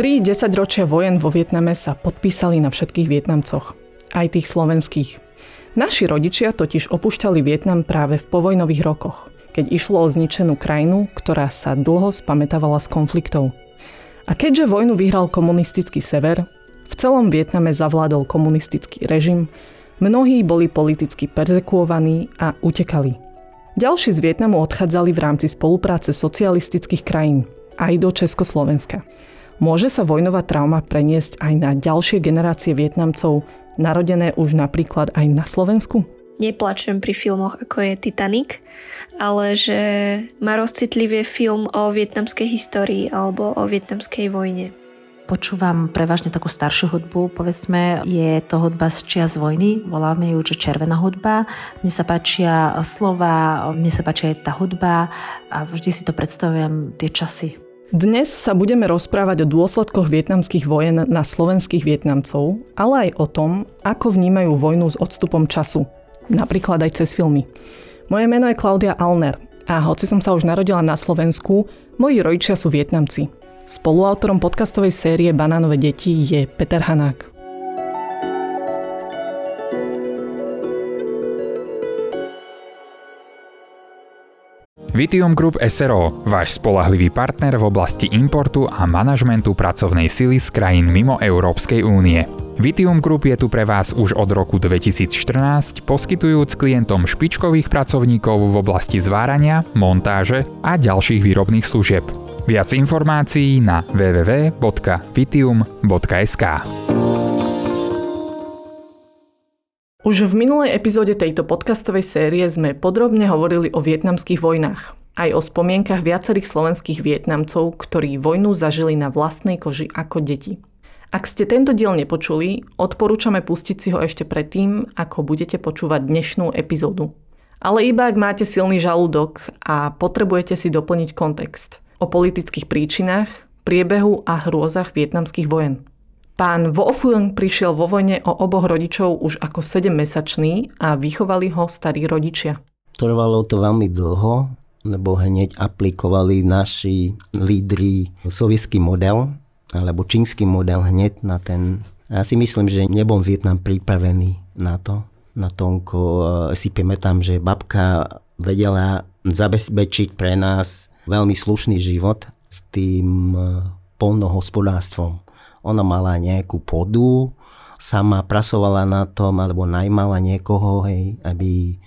Tri desaťročia vojen vo Vietname sa podpísali na všetkých Vietnamcoch, aj tých slovenských. Naši rodičia totiž opúšťali Vietnam práve v povojnových rokoch, keď išlo o zničenú krajinu, ktorá sa dlho spametávala z konfliktov. A keďže vojnu vyhral komunistický sever, v celom Vietname zavládol komunistický režim, mnohí boli politicky perzekuovaní a utekali. Ďalší z Vietnamu odchádzali v rámci spolupráce socialistických krajín, aj do Československa. Môže sa vojnová trauma preniesť aj na ďalšie generácie Vietnamcov, narodené už napríklad aj na Slovensku? Neplačem pri filmoch ako je Titanic, ale že ma rozcitlivie film o vietnamskej histórii alebo o vietnamskej vojne. Počúvam prevažne takú staršiu hudbu, povedzme, je to hudba z čias vojny, voláme ju, že červená hudba. Mne sa páčia slova, mne sa páčia aj tá hudba a vždy si to predstavujem tie časy dnes sa budeme rozprávať o dôsledkoch vietnamských vojen na slovenských Vietnamcov, ale aj o tom, ako vnímajú vojnu s odstupom času, napríklad aj cez filmy. Moje meno je Klaudia Alner a hoci som sa už narodila na Slovensku, moji rodičia sú Vietnamci. Spoluautorom podcastovej série Banánové deti je Peter Hanák. Vitium Group SRO, váš spolahlivý partner v oblasti importu a manažmentu pracovnej sily z krajín mimo Európskej únie. Vitium Group je tu pre vás už od roku 2014, poskytujúc klientom špičkových pracovníkov v oblasti zvárania, montáže a ďalších výrobných služieb. Viac informácií na www.vitium.sk. Už v minulej epizóde tejto podcastovej série sme podrobne hovorili o vietnamských vojnách. Aj o spomienkach viacerých slovenských Vietnamcov, ktorí vojnu zažili na vlastnej koži ako deti. Ak ste tento diel nepočuli, odporúčame pustiť si ho ešte predtým, ako budete počúvať dnešnú epizódu. Ale iba ak máte silný žalúdok a potrebujete si doplniť kontext o politických príčinách, priebehu a hrôzach vietnamských vojen. Pán Vo prišiel vo vojne o oboch rodičov už ako 7-mesačný a vychovali ho starí rodičia. Trvalo to veľmi dlho, lebo hneď aplikovali naši lídry sovietský model, alebo čínsky model hneď na ten. Ja si myslím, že nebol Vietnam pripravený na to. Na tomko eh, si pamätám, že babka vedela zabezpečiť pre nás veľmi slušný život s tým eh, polnohospodárstvom ona mala nejakú podu, sama prasovala na tom, alebo najmala niekoho, hej, aby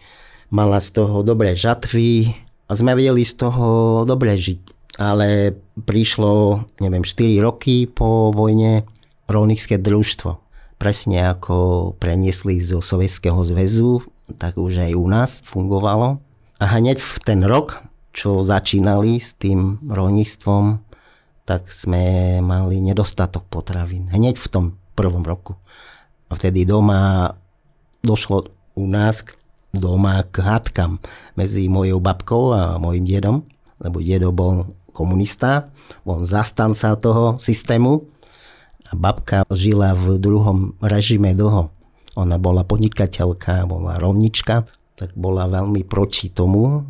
mala z toho dobré žatvy a sme vedeli z toho dobre žiť. Ale prišlo, neviem, 4 roky po vojne rolnícke družstvo. Presne ako preniesli zo Sovietskeho zväzu, tak už aj u nás fungovalo. A hneď v ten rok, čo začínali s tým rolníctvom, tak sme mali nedostatok potravín. Hneď v tom prvom roku. A vtedy doma došlo u nás doma k hádkam medzi mojou babkou a mojim dedom, lebo dedo bol komunista, bol zastanca toho systému a babka žila v druhom režime dlho. Ona bola podnikateľka, bola rovnička, tak bola veľmi proti tomu.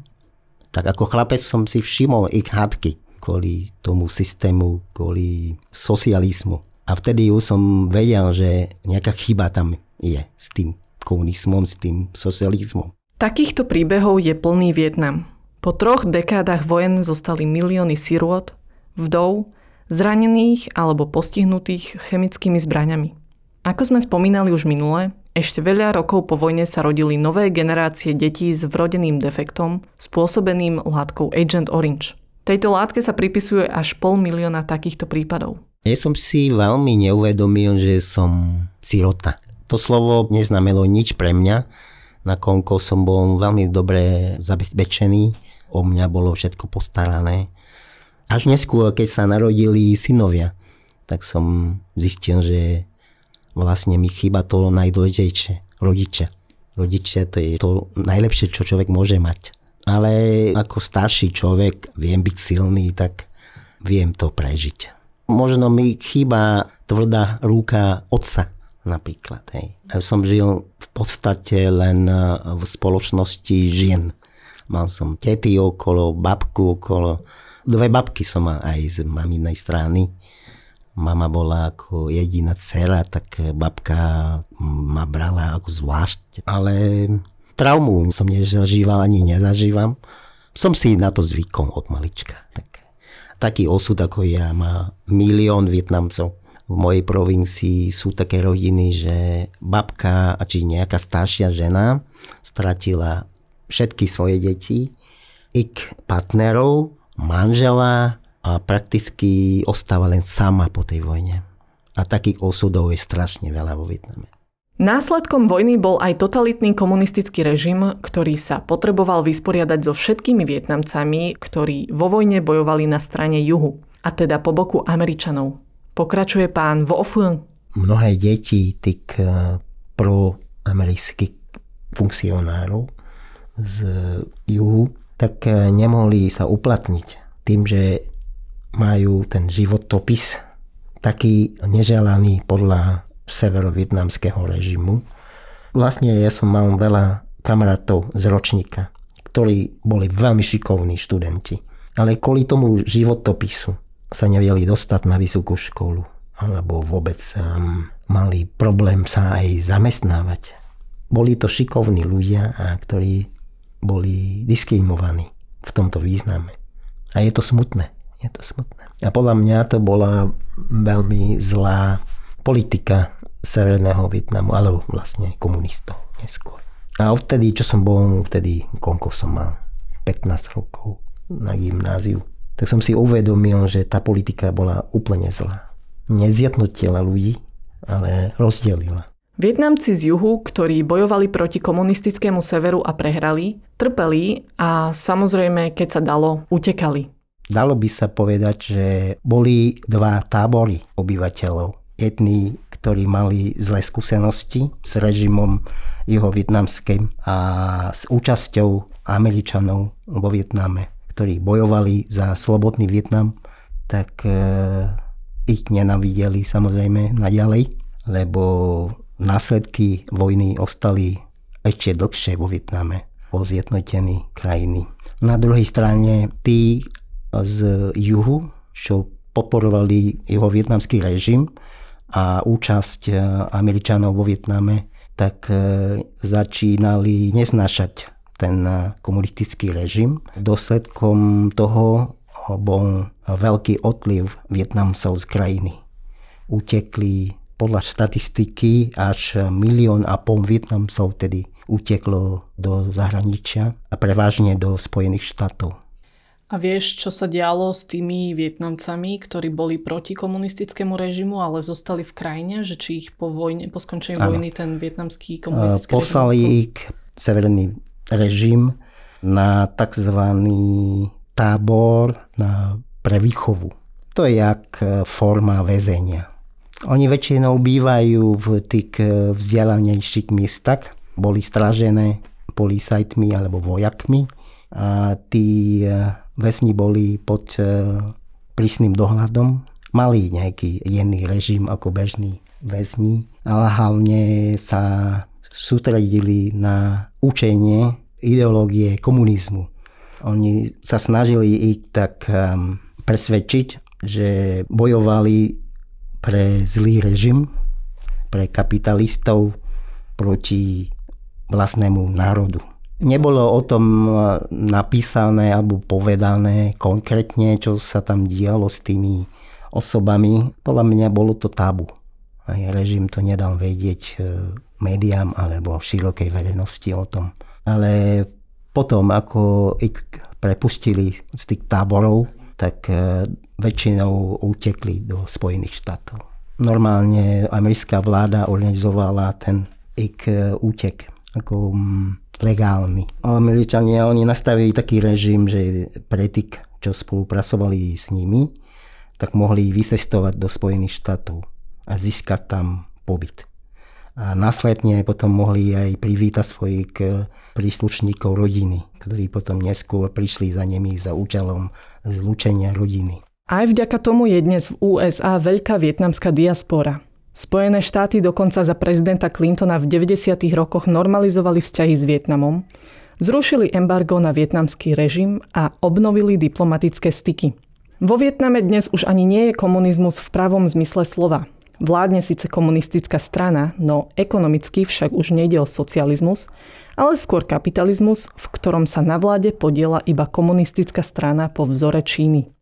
Tak ako chlapec som si všimol ich hádky kvôli tomu systému, kvôli socializmu. A vtedy už som vedel, že nejaká chyba tam je s tým komunizmom, s tým socializmom. Takýchto príbehov je plný Vietnam. Po troch dekádach vojen zostali milióny sirôt, vdov, zranených alebo postihnutých chemickými zbraňami. Ako sme spomínali už minule, ešte veľa rokov po vojne sa rodili nové generácie detí s vrodeným defektom spôsobeným látkou Agent Orange – Tejto látke sa pripisuje až pol milióna takýchto prípadov. Ja som si veľmi neuvedomil, že som sirota. To slovo neznamelo nič pre mňa, nakoľko som bol veľmi dobre zabezpečený, o mňa bolo všetko postarané. Až neskôr, keď sa narodili synovia, tak som zistil, že vlastne mi chýba to najdôležitejšie, rodičia. Rodičia to je to najlepšie, čo človek môže mať ale ako starší človek viem byť silný, tak viem to prežiť. Možno mi chýba tvrdá ruka otca napríklad. Hej. Ja som žil v podstate len e, v spoločnosti žien. Mal som tety okolo, babku okolo. Dve babky som mal aj z maminej strany. Mama bola ako jediná dcera, tak babka ma brala ako zvlášť. Ale traumu som nezažíval ani nezažívam. Som si na to zvykol od malička. Tak, taký osud ako ja má milión Vietnamcov. V mojej provincii sú také rodiny, že babka, či nejaká staršia žena stratila všetky svoje deti, ich partnerov, manžela a prakticky ostáva len sama po tej vojne. A takých osudov je strašne veľa vo Vietname. Následkom vojny bol aj totalitný komunistický režim, ktorý sa potreboval vysporiadať so všetkými Vietnamcami, ktorí vo vojne bojovali na strane juhu, a teda po boku Američanov. Pokračuje pán Vo Phuong. Mnohé deti tých eh, proamerických funkcionárov z juhu, tak eh, nemohli sa uplatniť tým, že majú ten životopis taký neželaný podľa severovietnamského režimu. Vlastne ja som mal veľa kamarátov z ročníka, ktorí boli veľmi šikovní študenti. Ale kvôli tomu životopisu sa nevieli dostať na vysokú školu alebo vôbec um, mali problém sa aj zamestnávať. Boli to šikovní ľudia, a ktorí boli diskriminovaní v tomto význame. A je to smutné. Je to smutné. A podľa mňa to bola veľmi zlá politika Severného Vietnamu, alebo vlastne komunistov neskôr. A odtedy, čo som bol, vtedy, koľko som mal, 15 rokov na gymnáziu, tak som si uvedomil, že tá politika bola úplne zlá. Nezjednotila ľudí, ale rozdelila. Vietnamci z juhu, ktorí bojovali proti komunistickému severu a prehrali, trpeli a samozrejme, keď sa dalo, utekali. Dalo by sa povedať, že boli dva tábory obyvateľov. Jedni, ktorí mali zlé skúsenosti s režimom jeho vietnamským a s účasťou Američanov vo Vietname, ktorí bojovali za slobodný Vietnam, tak e, ich nenavideli samozrejme naďalej, lebo následky vojny ostali ešte dlhšie vo Vietname, po zjednotení krajiny. Na druhej strane tí z juhu, čo podporovali jeho vietnamský režim a účasť e, Američanov vo Vietname, tak e, začínali neznášať ten e, komunistický režim. Dôsledkom toho bol veľký odliv Vietnamcov z krajiny. Utekli podľa štatistiky až milión a pol Vietnamcov tedy uteklo do zahraničia a prevažne do Spojených štátov. A vieš, čo sa dialo s tými Vietnamcami, ktorí boli proti komunistickému režimu, ale zostali v krajine? Že či ich po, vojne, po skončení ano. vojny ten vietnamský komunistický Poslali režim... ich severný režim na tzv. tábor na, pre výchovu. To je jak forma väzenia. Oni väčšinou bývajú v tých eh, vzdialenejších miestach, boli strážené policajtmi alebo vojakmi a tí väzni boli pod eh, prísnym dohľadom. Mali nejaký jenný režim ako bežní väzni, ale hlavne sa sústredili na učenie ideológie komunizmu. Oni sa snažili ich tak presvedčiť, že bojovali pre zlý režim, pre kapitalistov proti vlastnému národu. Nebolo o tom napísané alebo povedané konkrétne, čo sa tam dialo s tými osobami. Podľa mňa bolo to tabu. Aj režim to nedal vedieť e, médiám alebo širokej verejnosti o tom. Ale potom, ako ich prepustili z tých táborov, tak e, väčšinou utekli do Spojených štátov. Normálne americká vláda organizovala ten ich útek ako mm, legálny. Američania oni nastavili taký režim, že pre tých, čo spolupracovali s nimi, tak mohli vysestovať do Spojených štátov a získať tam pobyt. A následne potom mohli aj privítať svojich e, príslušníkov rodiny, ktorí potom neskôr prišli za nimi za účelom zlúčenia rodiny. Aj vďaka tomu je dnes v USA veľká vietnamská diaspora. Spojené štáty dokonca za prezidenta Clintona v 90. rokoch normalizovali vzťahy s Vietnamom, zrušili embargo na vietnamský režim a obnovili diplomatické styky. Vo Vietname dnes už ani nie je komunizmus v pravom zmysle slova. Vládne síce komunistická strana, no ekonomicky však už nejde o socializmus, ale skôr kapitalizmus, v ktorom sa na vláde podiela iba komunistická strana po vzore Číny.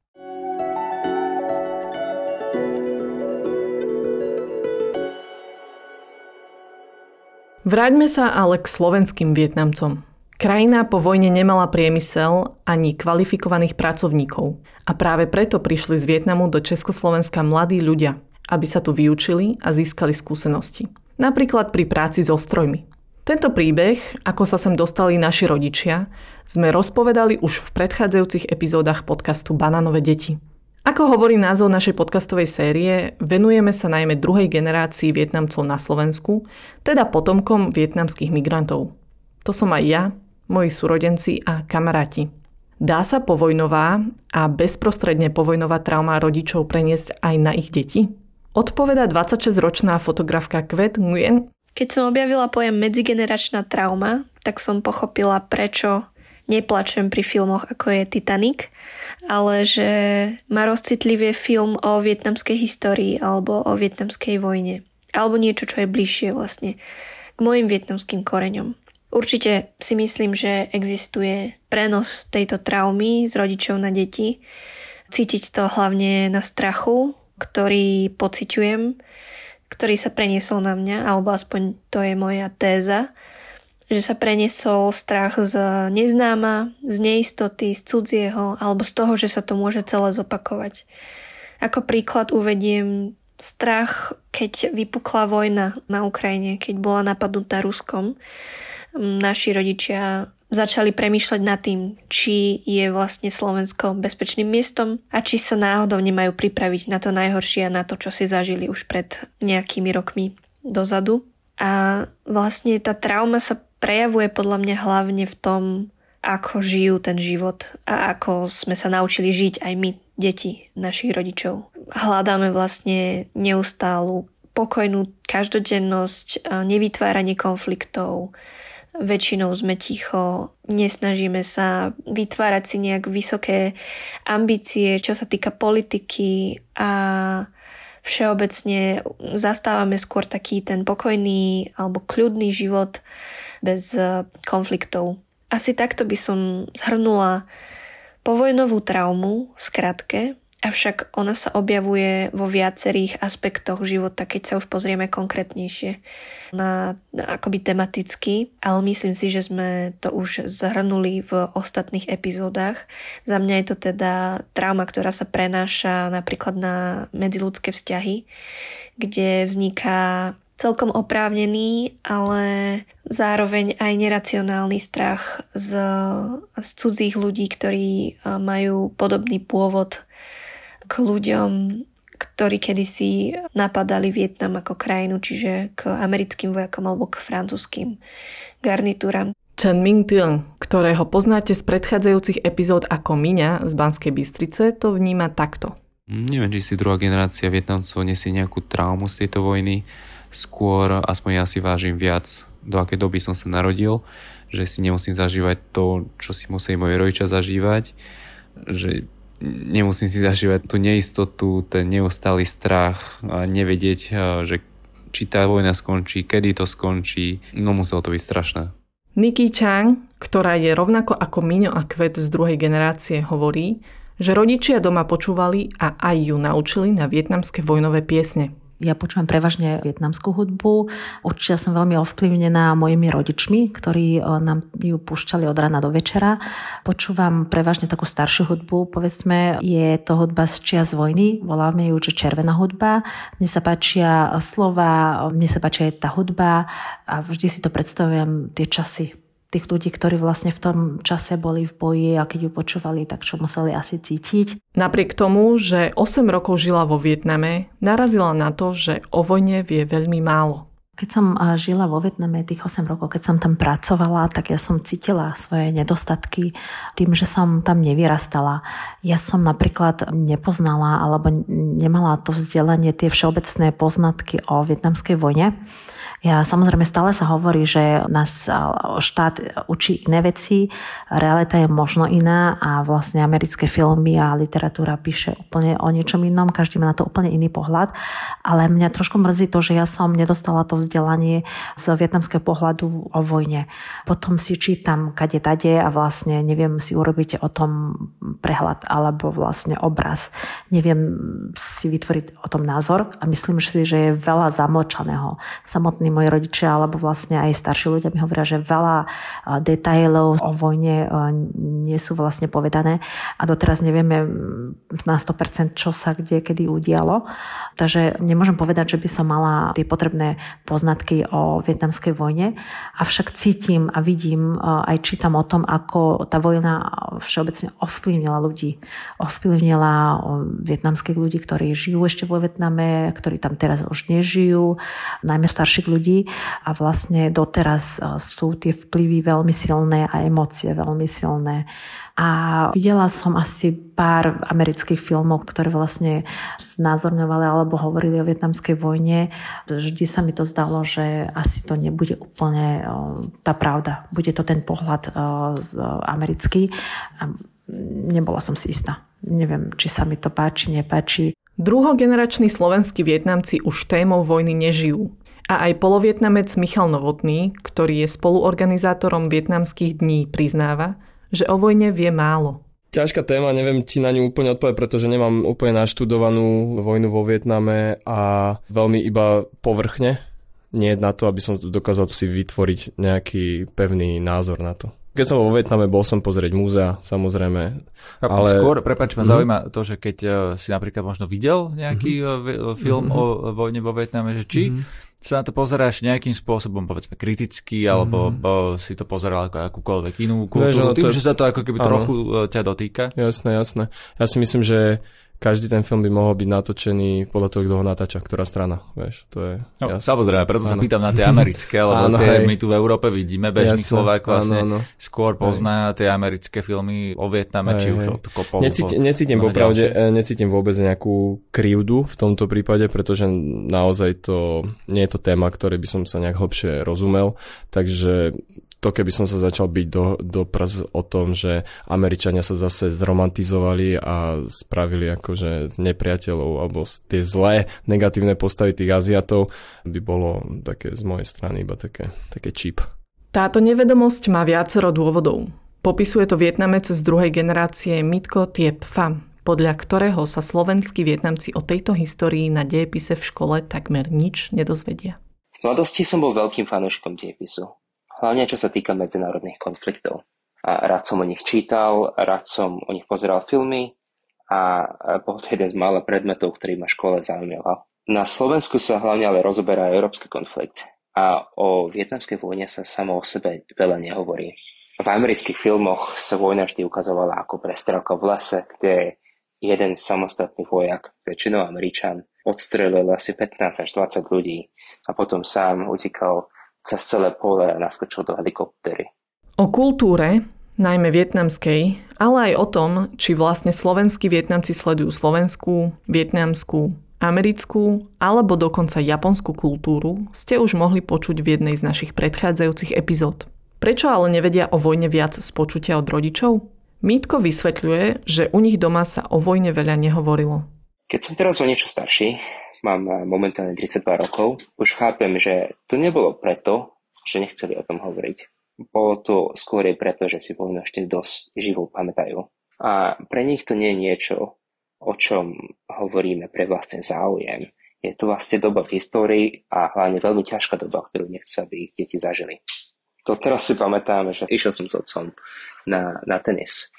Vráťme sa ale k slovenským Vietnamcom. Krajina po vojne nemala priemysel ani kvalifikovaných pracovníkov a práve preto prišli z Vietnamu do Československa mladí ľudia, aby sa tu vyučili a získali skúsenosti. Napríklad pri práci so strojmi. Tento príbeh, ako sa sem dostali naši rodičia, sme rozpovedali už v predchádzajúcich epizódach podcastu Bananové deti. Ako hovorí názov našej podcastovej série, venujeme sa najmä druhej generácii Vietnamcov na Slovensku, teda potomkom vietnamských migrantov. To som aj ja, moji súrodenci a kamaráti. Dá sa povojnová a bezprostredne povojnová trauma rodičov preniesť aj na ich deti? Odpoveda 26-ročná fotografka Kvet Nguyen. Keď som objavila pojem medzigeneračná trauma, tak som pochopila, prečo neplačem pri filmoch ako je Titanic, ale že ma rozcitlivie film o vietnamskej histórii alebo o vietnamskej vojne. Alebo niečo, čo je bližšie vlastne k mojim vietnamským koreňom. Určite si myslím, že existuje prenos tejto traumy z rodičov na deti. Cítiť to hlavne na strachu, ktorý pociťujem, ktorý sa preniesol na mňa, alebo aspoň to je moja téza, že sa preniesol strach z neznáma, z neistoty, z cudzieho, alebo z toho, že sa to môže celé zopakovať. Ako príklad uvediem strach, keď vypukla vojna na Ukrajine, keď bola napadnutá Ruskom naši rodičia začali premýšľať nad tým, či je vlastne Slovensko bezpečným miestom a či sa náhodou nemajú pripraviť na to najhoršie a na to, čo si zažili už pred nejakými rokmi dozadu. A vlastne tá trauma sa prejavuje podľa mňa hlavne v tom, ako žijú ten život a ako sme sa naučili žiť aj my, deti našich rodičov. Hľadáme vlastne neustálu pokojnú každodennosť, nevytváranie konfliktov, väčšinou sme ticho, nesnažíme sa vytvárať si nejak vysoké ambície, čo sa týka politiky a všeobecne zastávame skôr taký ten pokojný alebo kľudný život bez e, konfliktov. Asi takto by som zhrnula povojnovú traumu v skratke Avšak ona sa objavuje vo viacerých aspektoch života, keď sa už pozrieme konkrétnejšie na, na akoby tematicky, ale myslím si, že sme to už zhrnuli v ostatných epizódach. Za mňa je to teda trauma, ktorá sa prenáša napríklad na medziludské vzťahy, kde vzniká celkom oprávnený, ale zároveň aj neracionálny strach z, z cudzích ľudí, ktorí majú podobný pôvod k ľuďom, ktorí kedysi napadali Vietnam ako krajinu, čiže k americkým vojakom alebo k francúzským garnitúram. Chen Ming Tiong, ktorého poznáte z predchádzajúcich epizód ako Miňa z Banskej Bystrice, to vníma takto. Neviem, či si druhá generácia Vietnamcov nesie nejakú traumu z tejto vojny. Skôr, aspoň ja si vážim viac, do akej doby som sa narodil, že si nemusím zažívať to, čo si museli moji rodičia zažívať, že nemusím si zažívať tú neistotu, ten neustály strach a nevedieť, že či tá vojna skončí, kedy to skončí. No muselo to byť strašné. Nikki Chang, ktorá je rovnako ako Miňo a Kvet z druhej generácie, hovorí, že rodičia doma počúvali a aj ju naučili na vietnamské vojnové piesne. Ja počúvam prevažne vietnamskú hudbu. Určite som veľmi ovplyvnená mojimi rodičmi, ktorí eh, nám ju púšťali od rána do večera. Počúvam prevažne takú staršiu hudbu. Povedzme, je to hudba z čias vojny. Voláme ju, že červená hudba. Mne sa páčia slova, mne sa páčia aj tá hudba a vždy si to predstavujem tie časy tých ľudí, ktorí vlastne v tom čase boli v boji a keď ju počúvali, tak čo museli asi cítiť. Napriek tomu, že 8 rokov žila vo Vietname, narazila na to, že o vojne vie veľmi málo. Keď som žila vo Vietname tých 8 rokov, keď som tam pracovala, tak ja som cítila svoje nedostatky tým, že som tam nevyrastala. Ja som napríklad nepoznala alebo nemala to vzdelanie, tie všeobecné poznatky o vietnamskej vojne. Ja samozrejme stále sa hovorí, že nás štát učí iné veci, realita je možno iná a vlastne americké filmy a literatúra píše úplne o niečom inom, každý má na to úplne iný pohľad, ale mňa trošku mrzí to, že ja som nedostala to vzdelanie z vietnamského pohľadu o vojne. Potom si čítam kade tade a vlastne neviem si urobiť o tom prehľad alebo vlastne obraz. Neviem si vytvoriť o tom názor a myslím si, že je veľa zamlčaného. Moji rodičia alebo vlastne aj starší ľudia mi hovoria, že veľa detailov o vojne nie sú vlastne povedané a doteraz nevieme na 100% čo sa kde kedy udialo. Takže nemôžem povedať, že by som mala tie potrebné poznatky o vietnamskej vojne, avšak cítim a vidím, aj čítam o tom, ako tá vojna všeobecne ovplyvnila ľudí. Ovplyvnila vietnamských ľudí, ktorí žijú ešte vo Vietname, ktorí tam teraz už nežijú, najmä starších ľudí ľudí a vlastne doteraz e, sú tie vplyvy veľmi silné a emócie veľmi silné. A videla som asi pár amerických filmov, ktoré vlastne znázorňovali alebo hovorili o vietnamskej vojne. Vždy sa mi to zdalo, že asi to nebude úplne e, tá pravda. Bude to ten pohľad e, americký. A nebola som si istá. Neviem, či sa mi to páči, nepáči. Druhogenerační slovenskí Vietnamci už témou vojny nežijú. A aj polovietnamec Michal Novotný, ktorý je spoluorganizátorom vietnamských dní, priznáva, že o vojne vie málo. Ťažká téma, neviem ti na ňu úplne odpovedať, pretože nemám úplne naštudovanú vojnu vo Vietname a veľmi iba povrchne. Nie na to, aby som dokázal si vytvoriť nejaký pevný názor na to. Keď som vo Vietname, bol som pozrieť múzea, samozrejme. Ale... Skôr, prepáč, ma mm. zaujíma to, že keď uh, si napríklad možno videl nejaký mm-hmm. film mm-hmm. o vojne vo Vietname, že či mm-hmm sa na to pozeráš nejakým spôsobom, povedzme, kriticky, alebo mm. si to pozeral ako akúkoľvek inú kultúru, tým, je... že sa to ako keby áno. trochu e, ťa dotýka? Jasné, jasné. Ja si myslím, že každý ten film by mohol byť natočený podľa toho, kto ho natáča, ktorá strana, vieš, to je no, Samozrejme, preto sa pýtam na tie americké, lebo áno, tie hej. my tu v Európe vidíme, bežný Slovák vlastne áno, áno. skôr pozná hej. tie americké filmy o Vietname, hej, či už od Kopolu. Necítim, necítim popravde, ďalšie. necítim vôbec nejakú krivdu v tomto prípade, pretože naozaj to nie je to téma, ktoré by som sa nejak hlbšie rozumel, takže to keby som sa začal byť do, do prs o tom, že Američania sa zase zromantizovali a spravili akože z nepriateľov alebo z tie zlé negatívne postavy tých Aziatov, by bolo také z mojej strany iba také, také čip. Táto nevedomosť má viacero dôvodov. Popisuje to Vietnamec z druhej generácie Mitko Tiep Pham, podľa ktorého sa slovenskí Vietnamci o tejto histórii na dejepise v škole takmer nič nedozvedia. V mladosti som bol veľkým fanúškom dejepisu hlavne čo sa týka medzinárodných konfliktov. A rád som o nich čítal, rád som o nich pozeral filmy a bol to jeden z mála predmetov, ktorý ma škole zaujímal. Na Slovensku sa hlavne ale rozoberá európsky konflikt a o vietnamskej vojne sa samo o sebe veľa nehovorí. V amerických filmoch sa vojna vždy ukazovala ako prestrelka v lese, kde jeden samostatný vojak, väčšinou Američan, odstrelil asi 15 až 20 ľudí a potom sám utekal cez celé pole a naskočil do helikoptery. O kultúre, najmä vietnamskej, ale aj o tom, či vlastne slovenskí Vietnamci sledujú slovenskú, vietnamskú, americkú alebo dokonca japonskú kultúru, ste už mohli počuť v jednej z našich predchádzajúcich epizód. Prečo ale nevedia o vojne viac z počutia od rodičov? Mítko vysvetľuje, že u nich doma sa o vojne veľa nehovorilo. Keď som teraz o niečo starší, mám eh, momentálne 32 rokov, už chápem, že to nebolo preto, že nechceli o tom hovoriť. Bolo to skôr preto, že si vojnu ešte dosť živo pamätajú. A pre nich to nie je niečo, o čom hovoríme pre vlastne záujem. Je to vlastne doba v histórii a hlavne veľmi ťažká doba, ktorú nechcú, aby ich deti zažili. To teraz si pamätám, že išiel som s otcom na, na tenis.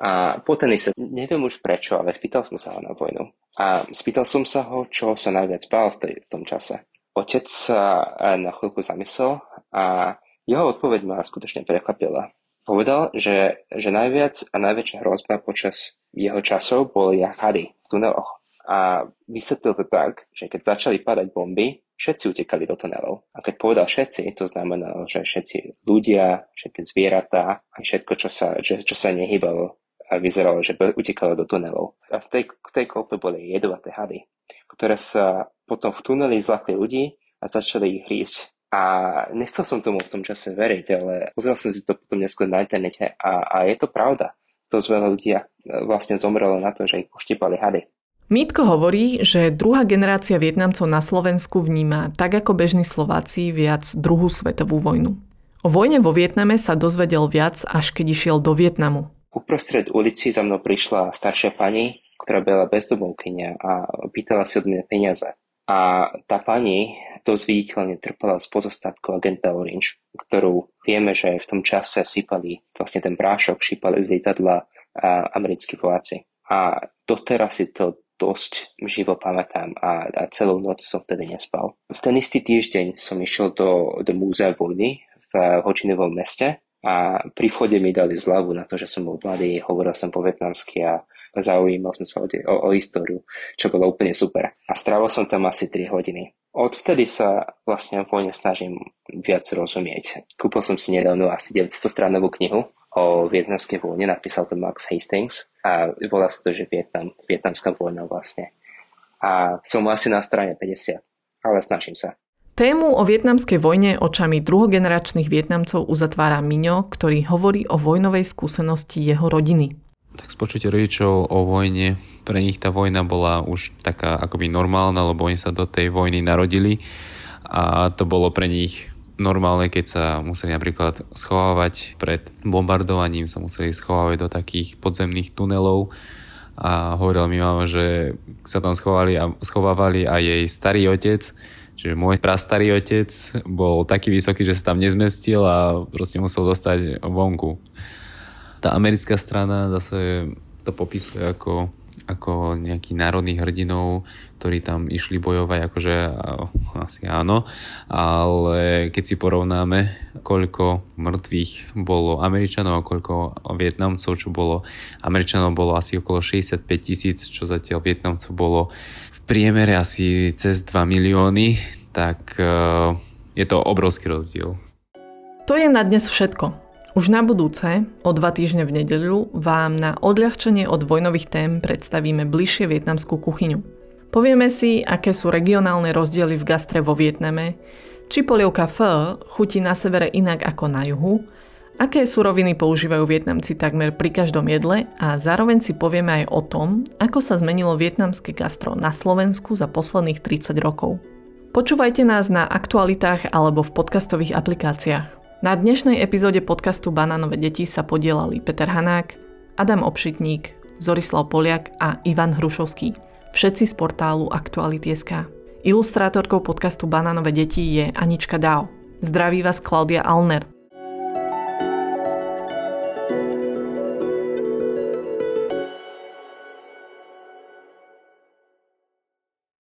A po tenise, neviem už prečo, ale spýtal som sa ho na vojnu. A spýtal som sa ho, čo sa najviac bál v, tej, v tom čase. Otec sa na chvíľku zamyslel a jeho odpoveď ma skutočne prekvapila. Povedal, že, že najviac a najväčšia hrozba počas jeho časov boli jachady v tuneloch. A vysvetlil to tak, že keď začali padať bomby, všetci utekali do tunelov. A keď povedal všetci, to znamená, že všetci ľudia, všetky zvieratá, aj všetko, čo sa, čo, čo sa nehybalo, a vyzeralo, že utekalo do tunelov. A v tej, v tej kope boli jedovaté hady, ktoré sa potom v tuneli zlakli ľudí a začali ich hrísť. A nechcel som tomu v tom čase veriť, ale pozrel som si to potom neskôr na internete a, a je to pravda. To veľa ľudia e, vlastne zomrelo na to, že ich poštípali hady. Mítko hovorí, že druhá generácia Vietnamcov na Slovensku vníma tak ako bežní Slováci viac druhú svetovú vojnu. O vojne vo Vietname sa dozvedel viac, až keď išiel do Vietnamu. Uprostred ulici za mnou prišla staršia pani, ktorá bola bezdomovkynia a pýtala si od mňa peniaze. A tá pani dosť viditeľne trpela z pozostatkov agenta Orange, ktorú vieme, že v tom čase sypali vlastne ten prášok, šípali z lietadla americkí vojaci. A doteraz si to dosť živo pamätám a, a celú noc som vtedy nespal. V ten istý týždeň som išiel do, do múzea vojny v Hočinovom meste a pri vchode mi dali zľavu na to, že som bol mladý, hovoril som po vietnamsky a zaujímal som sa o, o, o históriu, čo bolo úplne super. A strávil som tam asi 3 hodiny. Odvtedy sa vlastne vojne snažím viac rozumieť. Kúpil som si nedávno asi 900 stránovú knihu o vietnamskej vojne, napísal to Max Hastings a volá sa to, že Vietnam, vietnamská vojna vlastne. A som asi na strane 50, ale snažím sa. Tému o vietnamskej vojne očami druhogeneračných Vietnamcov uzatvára Miňo, ktorý hovorí o vojnovej skúsenosti jeho rodiny. Tak spočujte rodičov o vojne, pre nich tá vojna bola už taká akoby normálna, lebo oni sa do tej vojny narodili a to bolo pre nich normálne, keď sa museli napríklad schovávať pred bombardovaním, sa museli schovávať do takých podzemných tunelov a hovoril mi mama, že sa tam schovali a, schovávali aj jej starý otec, čiže môj prastarý otec bol taký vysoký, že sa tam nezmestil a proste musel dostať vonku. Tá americká strana zase to popisuje ako ako nejaký národných hrdinov, ktorí tam išli bojovať, akože asi áno, ale keď si porovnáme, koľko mŕtvych bolo Američanov a koľko Vietnamcov, čo bolo Američanov bolo asi okolo 65 tisíc, čo zatiaľ Vietnamcov bolo priemere asi cez 2 milióny, tak e, je to obrovský rozdiel. To je na dnes všetko. Už na budúce, o dva týždne v nedeľu, vám na odľahčenie od vojnových tém predstavíme bližšie vietnamskú kuchyňu. Povieme si, aké sú regionálne rozdiely v gastre vo Vietname, či polievka pho chutí na severe inak ako na juhu, aké suroviny používajú Vietnamci takmer pri každom jedle a zároveň si povieme aj o tom, ako sa zmenilo vietnamské gastro na Slovensku za posledných 30 rokov. Počúvajte nás na aktualitách alebo v podcastových aplikáciách. Na dnešnej epizóde podcastu Banánové deti sa podielali Peter Hanák, Adam Obšitník, Zorislav Poliak a Ivan Hrušovský. Všetci z portálu Aktuality.sk. Ilustrátorkou podcastu Banánové deti je Anička Dao. Zdraví vás Klaudia Alner.